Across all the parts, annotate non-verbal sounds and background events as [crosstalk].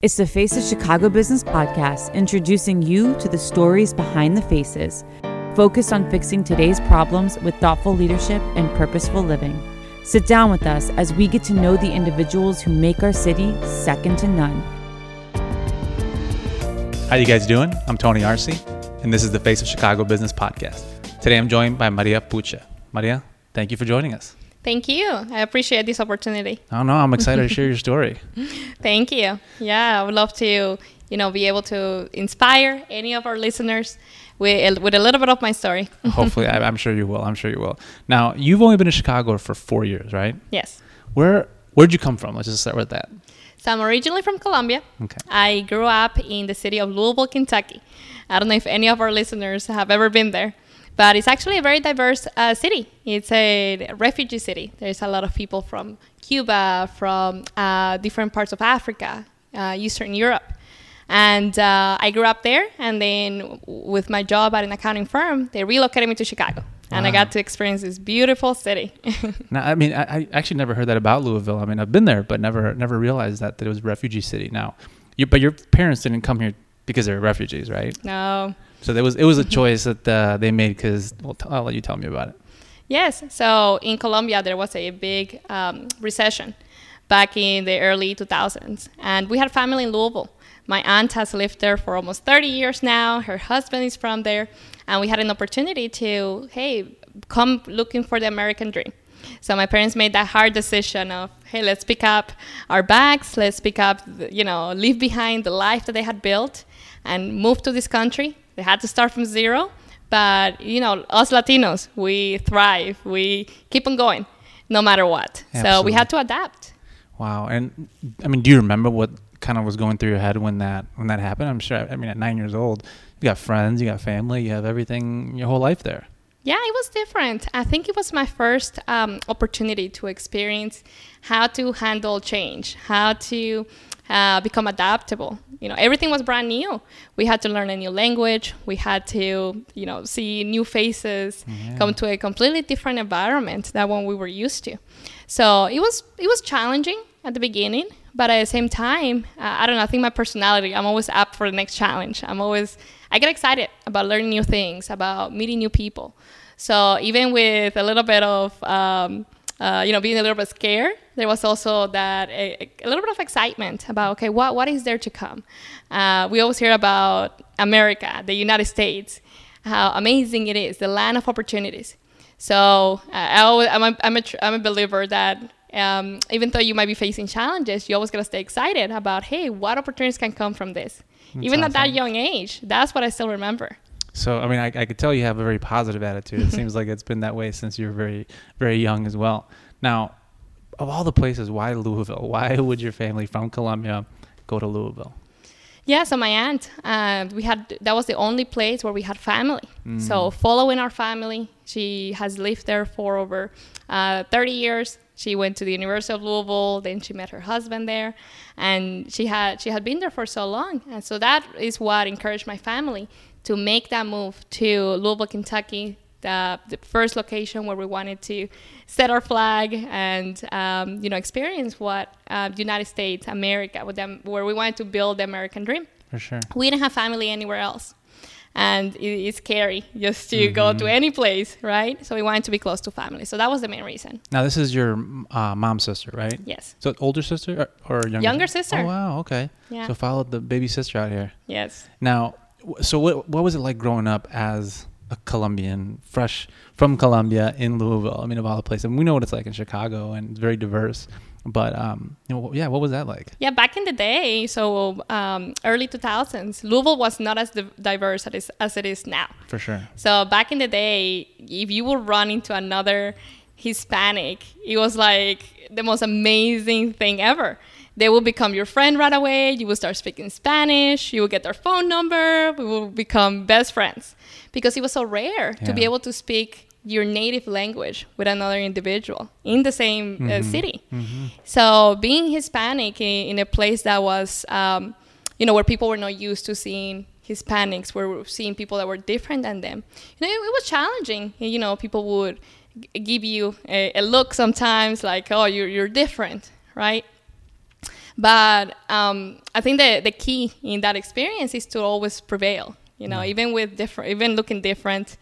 It's the Face of Chicago Business podcast, introducing you to the stories behind the faces, focused on fixing today's problems with thoughtful leadership and purposeful living. Sit down with us as we get to know the individuals who make our city second to none. How you guys doing? I'm Tony Arce, and this is the Face of Chicago Business podcast. Today I'm joined by Maria Puche. Maria, thank you for joining us. Thank you. I appreciate this opportunity. Oh no, I'm excited to share your story. [laughs] Thank you. Yeah, I would love to, you know, be able to inspire any of our listeners with with a little bit of my story. [laughs] Hopefully, I, I'm sure you will. I'm sure you will. Now, you've only been in Chicago for four years, right? Yes. Where Where'd you come from? Let's just start with that. So I'm originally from Colombia. Okay. I grew up in the city of Louisville, Kentucky. I don't know if any of our listeners have ever been there, but it's actually a very diverse uh, city. It's a refugee city. There's a lot of people from Cuba, from uh, different parts of Africa, uh, Eastern Europe. And uh, I grew up there, and then with my job at an accounting firm, they relocated me to Chicago. And I got to experience this beautiful city. [laughs] Now, I mean, I, I actually never heard that about Louisville. I mean, I've been there, but never never realized that, that it was a refugee city. Now, you, but your parents didn't come here because they were refugees, right? no, So there was it was a choice that uh, they made because well, t- I'll let you tell me about it. Yes. So in Colombia, there was a big um, recession back in the early 2000s. And we had family in Louisville. My aunt has lived there for almost 30 years now. Her husband is from there. And we had an opportunity to, hey, come looking for the American dream. So my parents made that hard decision of, hey, let's pick up our bags, let's pick up, you know, leave behind the life that they had built and move to this country. They had to start from zero, but you know, us Latinos, we thrive. We keep on going, no matter what. So we had to adapt. Wow. And I mean, do you remember what kind of was going through your head when that when that happened? I'm sure. I mean, at nine years old, you got friends, you got family, you have everything, your whole life there. Yeah, it was different. I think it was my first um, opportunity to experience how to handle change, how to uh, become adaptable. You know, everything was brand new. We had to learn a new language. We had to, you know, see new faces, come to a completely different environment than what we were used to. So it was it was challenging at the beginning, but at the same time, uh, I don't know. I think my personality. I'm always up for the next challenge. I'm always I get excited about learning new things, about meeting new people. So even with a little bit of um, uh, you know being a little bit scared, there was also that a, a little bit of excitement about okay, what what is there to come? Uh, we always hear about America, the United States, how amazing it is, the land of opportunities. So uh, I always, I'm, a, I'm, a, tr- I'm a believer that um, even though you might be facing challenges, you always gotta stay excited about hey, what opportunities can come from this. even at that young age, that's what I still remember. So I mean, I, I could tell you have a very positive attitude. It [laughs] seems like it's been that way since you were very very young as well. Now, of all the places, why Louisville? Why would your family from Colombia go to Louisville? Yeah, so my aunt, uh, we had that was the only place where we had family. So following our family, she has lived there for over uh, 30 years. She went to the University of Louisville, then she met her husband there, and she had she had been there for so long, and so that is what encouraged my family to make that move to Louisville, Kentucky, the, the first location where we wanted to set our flag and um, you know experience what uh, United States, America, with them, where we wanted to build the American dream. For sure. We didn't have family anywhere else, and it, it's scary just to go to any place, right? So we wanted to be close to family. So that was the main reason. Now this is your uh, mom's sister, right? Yes. So older sister or, or younger? Younger sister. Oh wow, okay. Yeah. So followed the baby sister out here. Yes. Now, so what what was it like growing up as a Colombian, fresh from Colombia in Louisville? I mean, of all the places, and we know what it's like in Chicago, and it's very diverse. But um, you know, yeah, what was that like? Yeah, back in the day, so um, early 2000s, Louisville was not as diverse as it is, as it is now. For sure. So back in the day, if you would run into another Hispanic, it was like the most amazing thing ever. They will become your friend right away. You will start speaking Spanish. You will get their phone number. We will become best friends because it was so rare to be able to speak your native language with another individual in the same uh, city. So being Hispanic in, in a place that was, um, you know, where people were not used to seeing Hispanics, were seeing people that were different than them, you know, it, it was challenging. You know, people would g- give you a, a look sometimes like, oh, you're, you're different, right? But um, I think the the key in that experience is to always prevail. You know, Yeah. even with different, even looking different,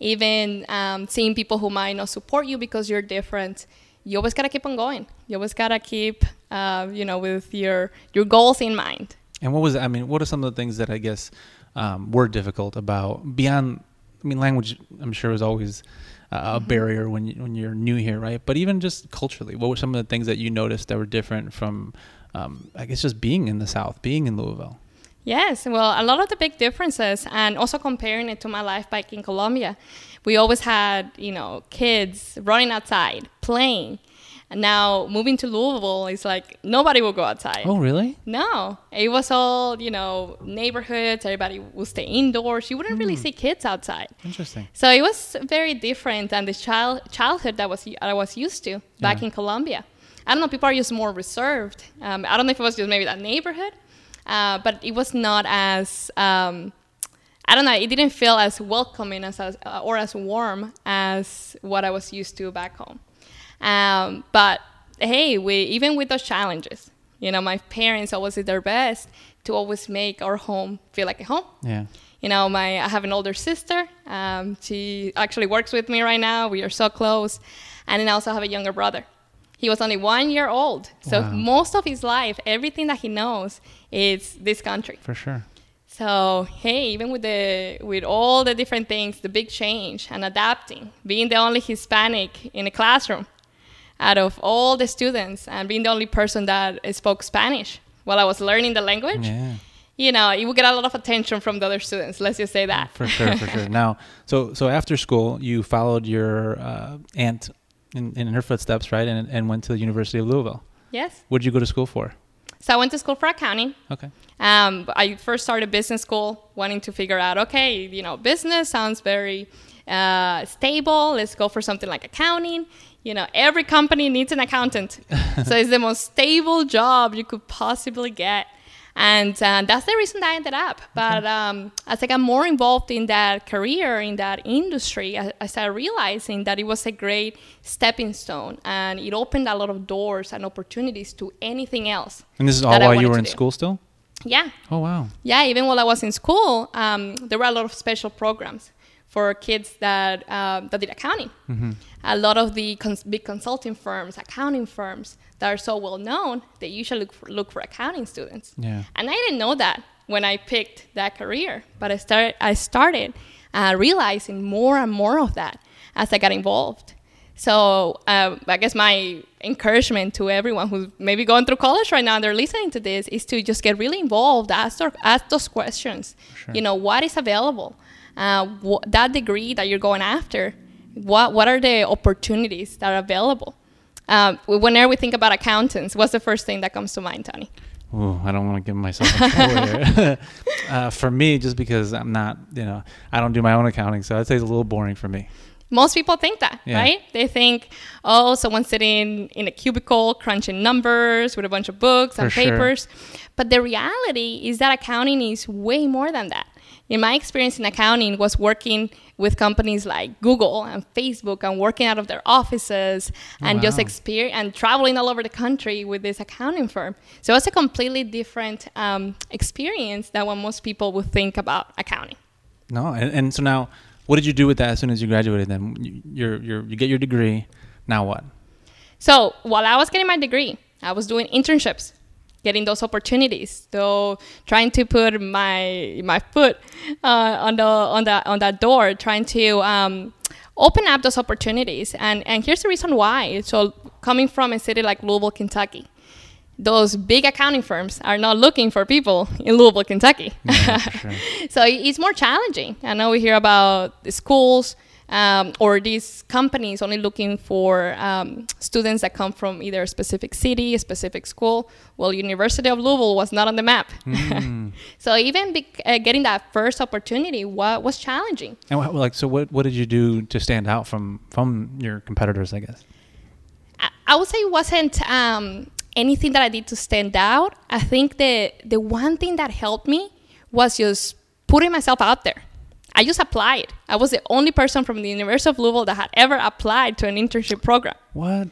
even um, seeing people who might not support you because you're different. You always gotta keep on going. You always gotta keep, uh, you know, with your your goals in mind. And what was I mean? What are some of the things that I guess um, were difficult about beyond? I mean, language. I'm sure is always uh, a barrier when when you're new here, right? But even just culturally, what were some of the things that you noticed that were different from? Um, I guess just being in the South, being in Louisville. Yes, well, a lot of the big differences, and also comparing it to my life back in Colombia, we always had, you know, kids running outside, playing. And now moving to Louisville, it's like nobody will go outside. Oh, really? No, it was all, you know, neighborhoods, everybody will stay indoors. You wouldn't really see kids outside. Interesting. So it was very different than the child childhood that was I was used to back Yeah. in Colombia. I don't know, people are just more reserved. Um, I don't know if it was just maybe that neighborhood, uh, but it was not as um, I don't know. It didn't feel as welcoming as, as uh, or as warm as what I was used to back home. Um, but hey, we even with those challenges, you know, my parents always did their best to always make our home feel like a home Yeah. you know my i have an older sister um, she actually works with me right now we are so close and then i also have a younger brother he was only one year old so Wow. most of his life everything that he knows is this country For sure. so hey even with the with all the different things the big change and adapting being the only hispanic in a classroom out of all the students and being the only person that spoke spanish while i was learning the language Yeah. you know, you will get a lot of attention from the other students. Let's just say that. For sure, for sure. [laughs] Now, so so after school, you followed your uh, aunt in, in her footsteps, right, and and went to the University of Louisville. Yes. What did you go to school for? So I went to school for accounting. Okay. Um, I first started business school, wanting to figure out, okay, you know, business sounds very uh, stable. Let's go for something like accounting. You know, every company needs an accountant, [laughs] so it's the most stable job you could possibly get. And uh, that's the reason that I ended up. But um, as I got more involved in that career, in that industry, I, I started realizing that it was a great stepping stone and it opened a lot of doors and opportunities to anything else. And this is all while you were in do. school still? Yeah, Oh wow. yeah, even while I was in school, um, there were a lot of special programs for kids that um, that did accounting. A lot of the cons- big consulting firms, accounting firms that are so well known, they usually look for, look for accounting students. Yeah. And I didn't know that when I picked that career, but I started I started uh, realizing more and more of that as I got involved. So uh, I guess my encouragement to everyone who's maybe going through college right now and they're listening to this is to just get really involved, ask, their, ask those questions. Sure. You know, what is available? Uh, wh- that degree that you're going after, what, what are the opportunities that are available? Um, whenever we think about accountants, what's the first thing that comes to mind, Tony? Ooh, I don't want to give myself trouble here. [laughs] [laughs] uh, for me, just because I'm not, you know, I don't do my own accounting, so I'd say it's a little boring for me. Most people think that, Yeah. right? They think, oh, someone's sitting in a cubicle crunching numbers with a bunch of books and For sure. papers. But the reality is that accounting is way more than that. In my experience in accounting was working with companies like Google and Facebook and working out of their offices and just experience and traveling all over the country with this accounting firm. So it's a completely different um, experience than what most people would think about accounting. No, and, and so now, what did you do with that as soon as you graduated? Then you, you're, you're, you get your degree. Now what? So while I was getting my degree, I was doing internships, getting those opportunities. So trying to put my my foot uh, on the on that on that door, trying to um, open up those opportunities. And and here's the reason why. So coming from a city like Louisville, Kentucky. Those big accounting firms are not looking for people in Louisville, Kentucky. Yeah, [laughs] sure. so it's more challenging. I know we hear about the schools um, or these companies only looking for um, students that come from either a specific city, a specific school. Well, University of Louisville was not on the map. [laughs] Mm. so even bec uh, getting that first opportunity wa- was challenging. And what, like, so what, what did you do to stand out from, from your competitors, I guess? I, I would say it wasn't um, anything that I did to stand out. I think the the one thing that helped me was just putting myself out there. I just applied. I was the only person from the University of Louisville that had ever applied to an internship program. What?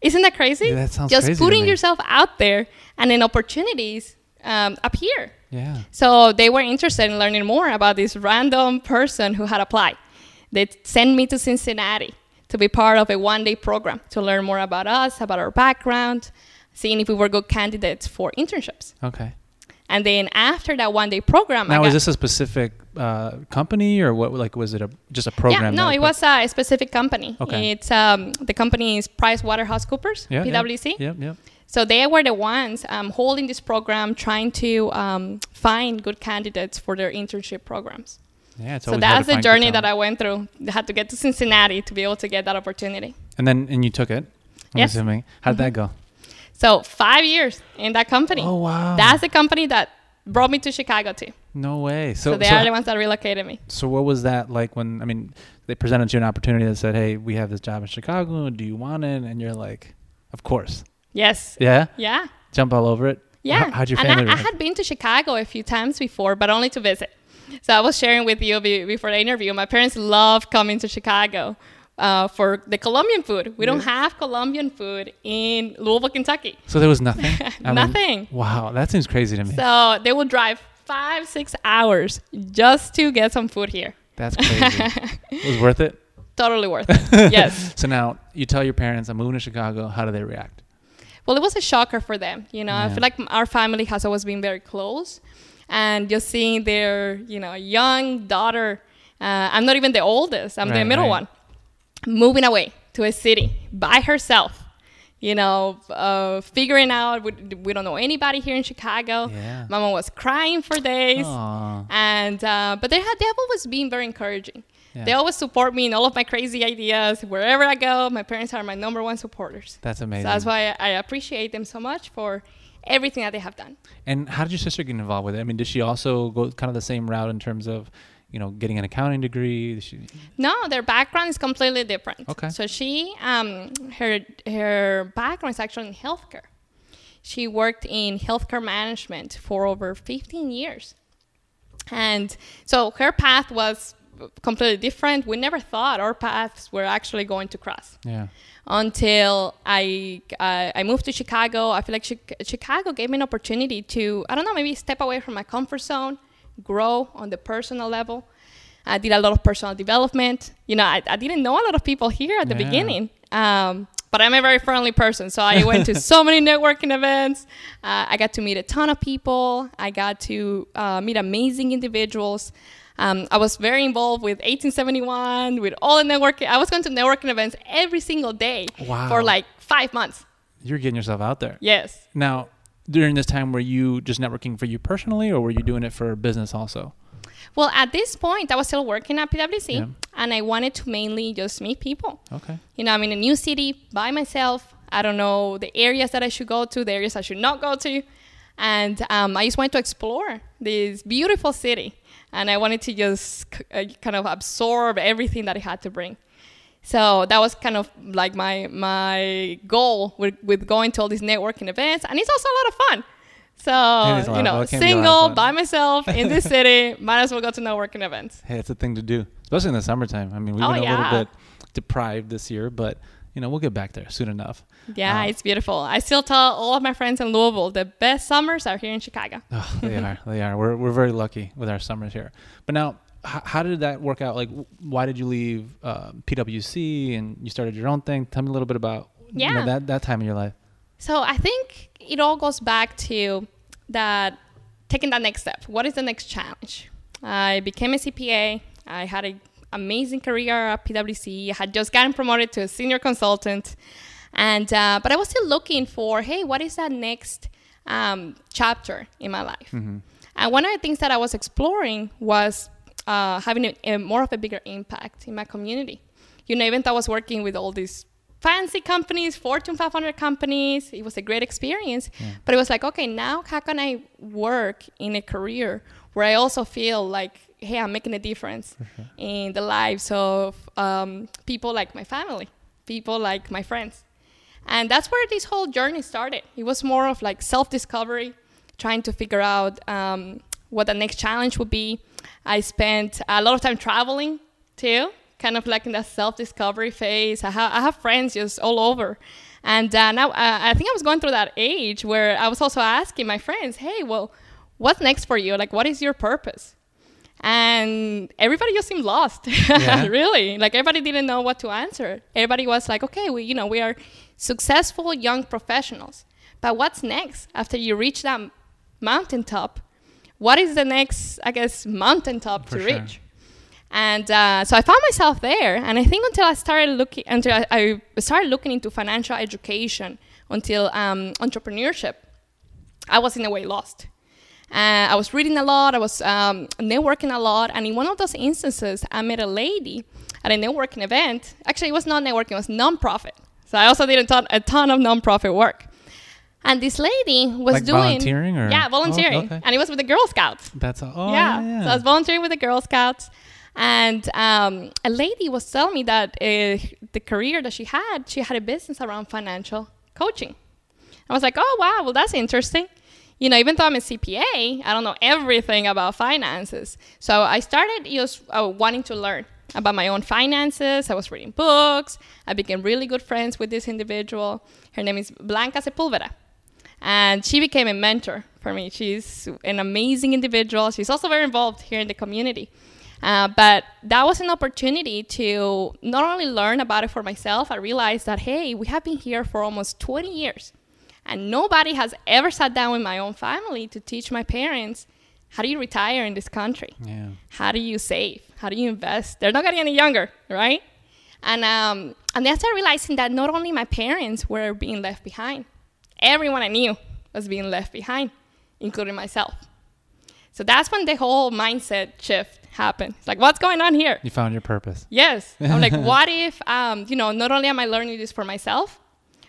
Isn't that crazy? Yeah, that sounds Just crazy putting yourself out there and then opportunities um, appear. Yeah. So they were interested in learning more about this random person who had applied. They sent me to Cincinnati to be part of a one day program to learn more about us, about our background, seeing if we were good candidates for internships. Okay. And then after that one day program, I Now, got, is this a specific uh, company or what? Like, was it a just a program? Yeah, no, it was a specific company. Okay. It's um, the company is PricewaterhouseCoopers, Yeah, yeah. PwC. Yep. Yep. So they were the ones um, holding this program, trying to um, find good candidates for their internship programs. Yeah. It's so that's the journey that. I went through. I had to get to Cincinnati to be able to get that opportunity. And then, and you took it. I'm Yes. Mm-hmm. assuming. How did that go? So five years in that company. Oh wow. That's the company that brought me to Chicago too. no way. So, So, they so, are the ones that relocated me. so what was that like when? I mean, they presented you an opportunity that said, "Hey, we have this job in Chicago. Do you want it?" And you're like, "Of course." Yes. Yeah. Yeah. Jump all over it. Yeah. How, how'd your and family? I, I had been to Chicago a few times before, but only to visit. So I was sharing with you before the interview. My parents love coming to Chicago uh, for the Colombian food. We don't have Colombian food in Louisville, Kentucky. so there was [laughs] nothing. I mean, Nothing. wow, that seems crazy to me. So they would drive five, six hours just to get some food here. That's crazy. [laughs] it was worth it. Totally worth it. [laughs] yes. So now you tell your parents, "I'm moving to Chicago." How do they react? Well, it was a shocker for them. You know, I feel like our family has always been very close, and just seeing their, you know, young daughter. Uh, I'm not even the oldest. I'm the middle right. one. Moving away to a city by herself. You know, uh, figuring out we, we don't know anybody here in Chicago. Yeah. Mama was crying for days. Aw. and uh, but they have they have always been very encouraging. Yeah. They always support me in all of my crazy ideas. Wherever I go, my parents are my number one supporters. That's amazing. So that's why I, I appreciate them so much for everything that they have done. And how did your sister get involved with it? I mean, did she also go kind of the same route in terms of, you know, getting an accounting degree? She, No, their background is completely different. Okay. So she, um, her her background is actually in healthcare. She worked in healthcare management for over 15 years, and so her path was completely different. We never thought our paths were actually going to cross yeah. until I uh, I moved to Chicago. I feel like Chi- Chicago gave me an opportunity to I don't know maybe step away from my comfort zone, grow on the personal level. I did a lot of personal development. You know, I, I didn't know a lot of people here at the Yeah. beginning. Um, but I'm a very friendly person, so I went to [laughs] so many networking events. Uh, I got to meet a ton of people. I got to uh, meet amazing individuals. Um, I was very involved with 1871, with all the networking. I was going to networking events every single day Wow. for like five months. You're getting yourself out there. Yes. Now, during this time, were you just networking for you personally, or were you doing it for business also? Well, at this point, I was still working at PwC, Yeah. and I wanted to mainly just meet people. Okay. You know, I'm in a new city by myself. I don't know the areas that I should go to, the areas I should not go to. And um, I just wanted to explore this beautiful city. And I wanted to just c- uh, kind of absorb everything that it had to bring. So that was kind of like my my goal with, with going to all these networking events. And it's also a lot of fun. A So, you know, It can be a lot of single, by myself, in this [laughs] city, might as well go to networking events. Hey, it's a thing to do, especially in the summertime. I mean, we've Oh, been a yeah. little bit deprived this year, but you know, we'll get back there soon enough. Yeah, Uh, it's beautiful. I still tell all of my friends in Louisville the best summers are here in Chicago. Oh, they [laughs] are. They are. We're, we're very lucky with our summers here. But now, h- how did that work out? Like, why did you leave uh, PwC and you started your own thing? Tell me a little bit about you know, Yeah. that that time in your life. So I think it all goes back to that taking that next step. What is the next challenge? I became a CPA. I had an amazing career at PwC. I had just gotten promoted to a senior consultant, and uh, but I was still looking for, hey, what is that next um, chapter in my life? And one of the things that I was exploring was uh, having a, a more of a bigger impact in my community. You know, even though I was working with all these fancy companies, Fortune 500 companies, it was a great experience. But it was like, okay, now how can I work in a career where I also feel like, hey, I'm making a difference in the lives of um, people like my family, people like my friends. And that's where this whole journey started. It was more of like self discovery, trying to figure out um, what the next challenge would be. I spent a lot of time traveling too, kind of like in that self discovery phase. I, ha- I have friends just all over. And uh, now uh, I think I was going through that age where I was also asking my friends, hey, well, what's next for you? Like, what is your purpose? And everybody just seemed lost, [laughs] Yeah. really. Like, everybody didn't know what to answer. Everybody was like, okay, we, you know, we are successful young professionals. But what's next after you reach that mountaintop? What is the next, I guess, mountaintop For to sure. reach? And uh, so I found myself there, and I think until I started looking, until I, I started looking into financial education, until um, entrepreneurship, I was in a way lost. Uh, I was reading a lot, I was um, networking a lot, and in one of those instances, I met a lady at a networking event. Actually, it was not networking; it was nonprofit. So I also did a ton, a ton of nonprofit work. And this lady was Like doing volunteering or- yeah, Oh, volunteering, okay. and it was with the Girl Scouts That's a, oh yeah. yeah. So I was volunteering with the Girl Scouts, and um, a lady was telling me that uh, the career that she had, she had a business around financial coaching. I was like, oh wow, well that's interesting. You know, even though I'm a CPA, I don't know everything about finances. So I started just uh, wanting to learn about my own finances. I was reading books. I became really good friends with this individual. Her name is Blanca Sepulveda and she became a mentor for me. She's an amazing individual. She's also very involved here in the community. Uh, but that was an opportunity to not only learn about it for myself, I realized that, hey, we have been here for almost 20 years, and nobody has ever sat down with my own family to teach my parents how do you retire in this country? yeah. how do you save? How do you invest? They're not getting any younger, right? And um, and then I started realizing that not only my parents were being left behind, everyone I knew was being left behind, including myself. So that's when the whole mindset shift happened. It's like, what's going on here? You found your purpose. Yes. I'm like, [laughs] what if, um, you know, not only am I learning this for myself,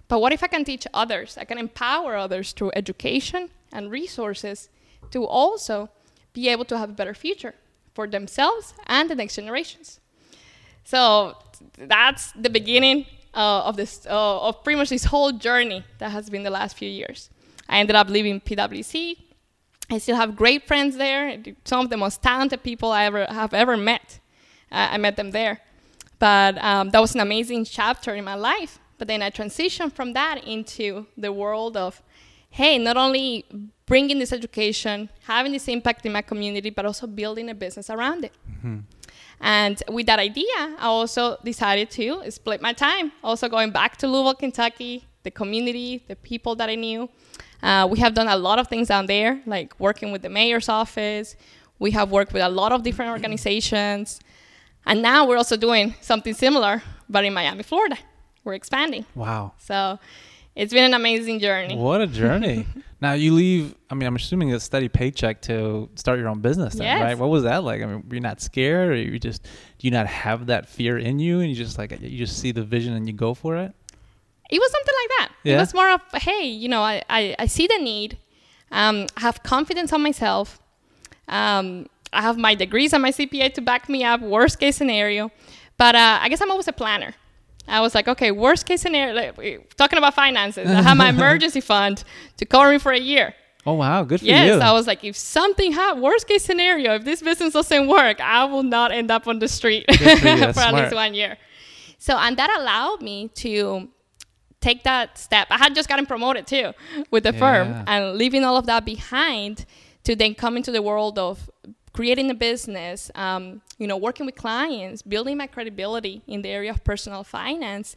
but what if I can teach others? I can empower others through education and resources to also be able to have a better future for themselves and the next generations. So that's the beginning uh, of this, uh, of pretty much this whole journey that has been the last few years. I ended up leaving PwC. I still have great friends there. Some of the most talented people I ever have ever met. Uh, I met them there. But um, that was an amazing chapter in my life. But then I transitioned from that into the world of, hey, not only bringing this education, having this impact in my community, but also building a business around it. And with that idea, I also decided to split my time. Also going back to Louisville, Kentucky, the community, the people that I knew. Uh, we have done a lot of things down there, like working with the mayor's office. We have worked with a lot of different organizations. And now we're also doing something similar, but in Miami, Florida. We're expanding. Wow. So it's been an amazing journey. What a journey. [laughs] now you leave, I mean, I'm assuming a steady paycheck to start your own business then, Yes. right? What was that like? I mean, were you not scared or you just, do you not have that fear in you and you just like, you just see the vision and you go for it? it was something like that. It was more of, hey, you know, I, I, I see the need. Um, I have confidence on myself. Um, I have my degrees and my CPA to back me up, worst case scenario. But uh, I guess I'm always a planner. I was like, okay, worst case scenario, like, talking about finances, I have my [laughs] emergency fund to cover me for a year. Oh, wow. Good for Yes, you. Yes, I was like, if something happens, worst case scenario, if this business doesn't work, I will not end up on the street for [laughs] for at least one year. So, and that allowed me to take that step. I had just gotten promoted too with the Yeah. firm and leaving all of that behind to then come into the world of creating a business, um, you know, working with clients, building my credibility in the area of personal finance.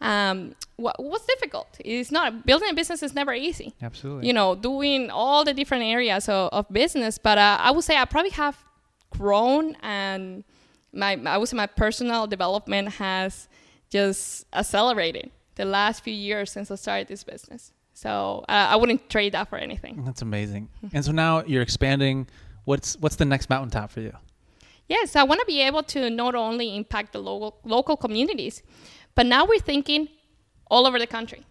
Um, what, was difficult? It's not building a business is never easy Absolutely. you know, doing all the different areas of, of business. But uh, I would say I probably have grown, and my I would say my personal development has just accelerated the last few years since I started this business. So uh, I wouldn't trade that for anything. That's amazing. and so now you're expanding. What's what's the next mountaintop for you? Yes, I want to be able to not only impact the local local communities, but now we're thinking all over the country.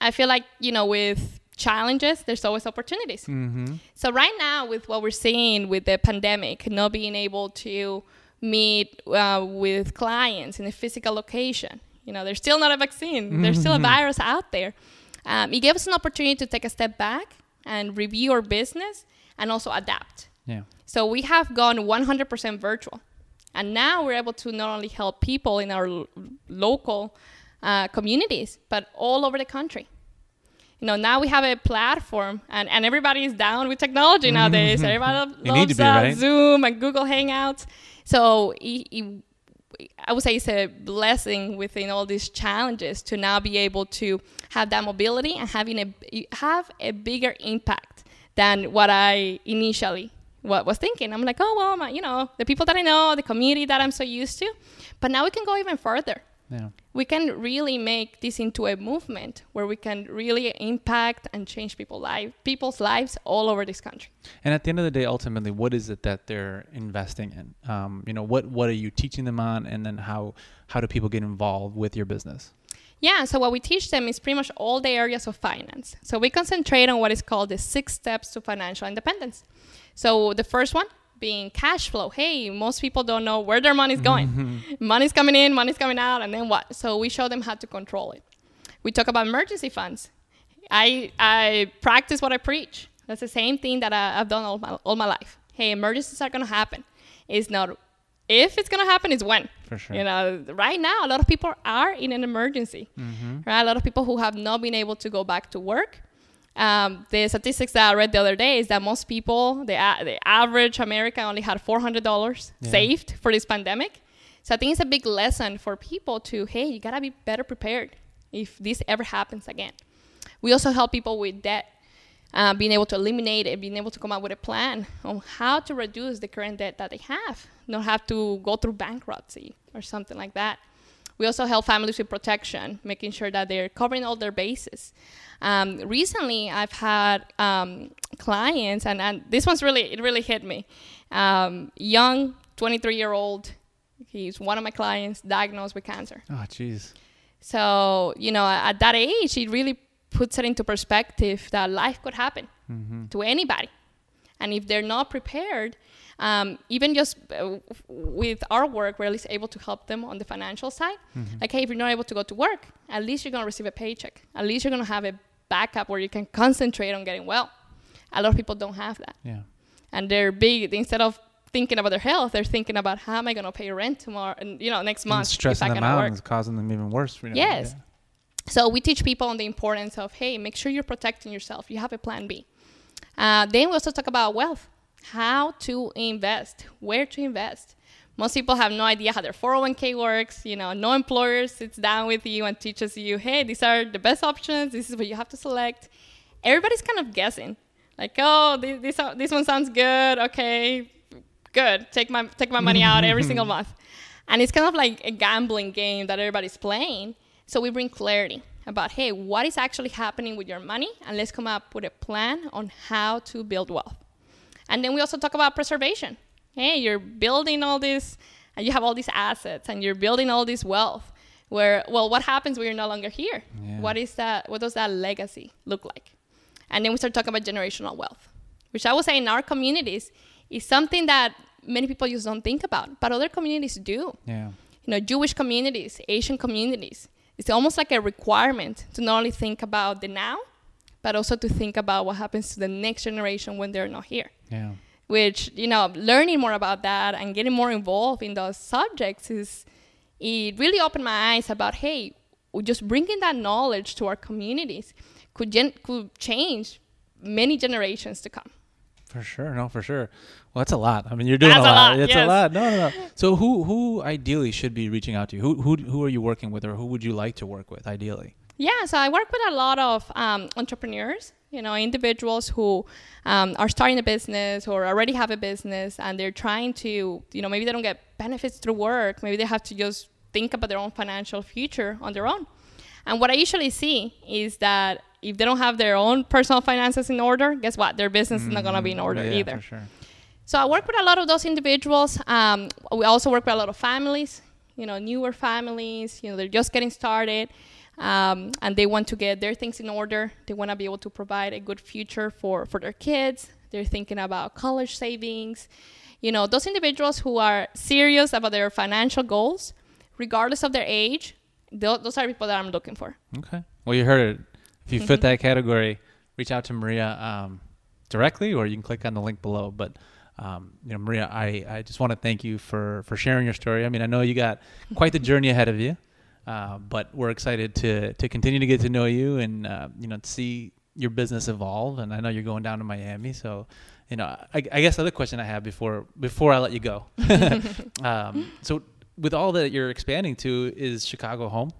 I feel like you know with challenges, there's always opportunities. Mm-hmm. So right now, with what we're seeing with the pandemic, not being able to meet uh, with clients in a physical location, you know, there's still not a vaccine. There's still a virus out there. Um, it gave us an opportunity to take a step back and review our business and also adapt. Yeah. So we have gone 100% virtual. And now we're able to not only help people in our l- local uh, communities, but all over the country. You know, now we have a platform, and, and everybody is down with technology nowadays. [laughs] Everybody You loves be, uh, right? Zoom and Google Hangouts. So it, it, I would say it's a blessing within all these challenges to now be able to have that mobility and having a have a bigger impact than what I initially what was thinking. I'm like, oh well, my, you know, the people that I know, the community that I'm so used to, but now we can go even further. Yeah. We can really make this into a movement where we can really impact and change people life, people's lives all over this country. And at the end of the day, ultimately, what is it that they're investing in? Um, you know, what what are you teaching them on, and then how how do people get involved with your business? Yeah, so what we teach them is pretty much all the areas of finance. So we concentrate on what is called the six steps to financial independence. So the first one being cash flow. Hey, most people don't know where their money's going. Mm-hmm. money's coming in, money's coming out, and then what? So we show them how to control it. We talk about emergency funds. I I practice what I preach. That's the same thing that I, I've done all my all my life. Hey, emergencies are gonna happen. It's not if it's gonna happen, it's when. For sure. You know, right now a lot of people are in an emergency. Mm-hmm. Right, a lot of people who have not been able to go back to work. Um, the statistics that I read the other day is that most people, the a- the average American, only had four hundred dollars Yeah. saved for this pandemic. So I think it's a big lesson for people to hey, you gotta be better prepared if this ever happens again. We also help people with debt, uh, being able to eliminate it, being able to come up with a plan on how to reduce the current debt that they have, not have to go through bankruptcy or something like that. We also help families with protection, making sure that they're covering all their bases. Um, recently, I've had um, clients, and, and this one's really it really hit me. Um, young, 23 year old, he's one of my clients, diagnosed with cancer. Oh, jeez. So, you know, at that age, it really puts it into perspective that life could happen to anybody. And if they're not prepared, um, even just uh, with our work, we're at least able to help them on the financial side. Like, hey, if you're not able to go to work, at least you're going to receive a paycheck. At least you're going to have a backup where you can concentrate on getting well. A lot of people don't have that Yeah. and they're big instead of thinking about their health they're thinking about how am i going to pay rent tomorrow and you know next And month stressing them out work is causing them even worse. You know? Yes. Yeah. so we teach people on the importance of hey make sure you're protecting yourself you have a plan b uh, then we also talk about wealth how to invest where to invest. Most people have no idea how their 401k works you know no employer sits down with you and teaches you hey these are the best options this is what you have to select. Everybody's kind of guessing like oh this, this, this one sounds good okay good take my take my money out every single [laughs] month. And it's kind of like a gambling game that everybody's playing so we bring clarity about hey what is actually happening with your money? And let's come up with a plan on how to build wealth. And then we also talk about preservation. Hey you're building all this and you have all these assets and you're building all this wealth where well what happens when you're no longer here? Yeah. what is that what does that legacy look like? And then we start talking about generational wealth which i would say in our communities is something that many people just don't think about but other communities do. Yeah. you know jewish communities asian communities it's almost like a requirement to not only think about the now but also to think about what happens to the next generation when they're not here Yeah. which you know learning more about that and getting more involved in those subjects is it really opened my eyes about hey just bringing that knowledge to our communities could gen- could change many generations to come For sure. No, for sure. Well, that's a lot. I mean, you're doing That's a lot. lot, It's a lot. No, no, no. So who who ideally should be reaching out to you? Who who who are you working with, or who would you like to work with ideally? Yeah, so I work with a lot of um, entrepreneurs, you know, individuals who um, are starting a business or already have a business and they're trying to, you know, maybe they don't get benefits through work. Maybe they have to just think about their own financial future on their own. And what I usually see is that if they don't have their own personal finances in order, guess what? Their business is not going to be in order Mm, yeah, either. For sure. So I work with a lot of those individuals. Um, we also work with a lot of families, you know, newer families. You know, they're just getting started, um, and they want to get their things in order. They want to be able to provide a good future for for their kids. They're thinking about college savings. You know, those individuals who are serious about their financial goals, regardless of their age, those are people that I'm looking for. Okay. Well, you heard it. If you fit that category, reach out to Maria um, directly, or you can click on the link below. But um, you know, Maria, I, I just want to thank you for for sharing your story. I mean, I know you got quite the journey ahead of you. Uh, but we're excited to to continue to get to know you and uh, you know see your business evolve. And I know you're going down to Miami, so you know I, I guess the other question I have before before I let you go. [laughs] [laughs] um, so with all that you're expanding to, is Chicago home?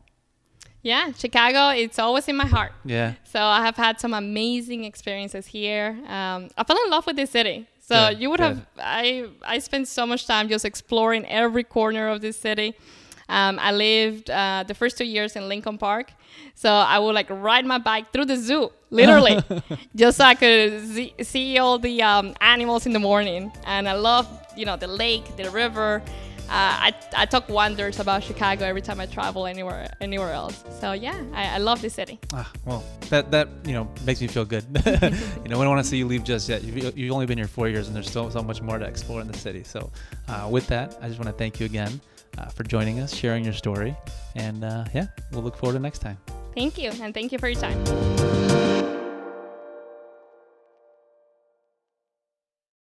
Yeah, Chicago, it's always in my heart. Yeah. So I have had some amazing experiences here. Um, I fell in love with this city. So you would have, I, I spent so much time just exploring every corner of this city. Um, I lived uh, the first two years in Lincoln Park. So I would like ride my bike through the zoo, literally, [laughs] just so I could see, see all the um, animals in the morning. And I love, you know, the lake, the river. Uh, I, I talk wonders about Chicago every time I travel anywhere anywhere else. So yeah, I, I love the city. Ah, well, that that you know makes me feel good. [laughs] you know, we don't want to see you leave just yet. You've, you've only been here four years, and there's so so much more to explore in the city. So, uh, with that, I just want to thank you again uh, for joining us, sharing your story, and uh, yeah, we'll look forward to next time. Thank you, and thank you for your time.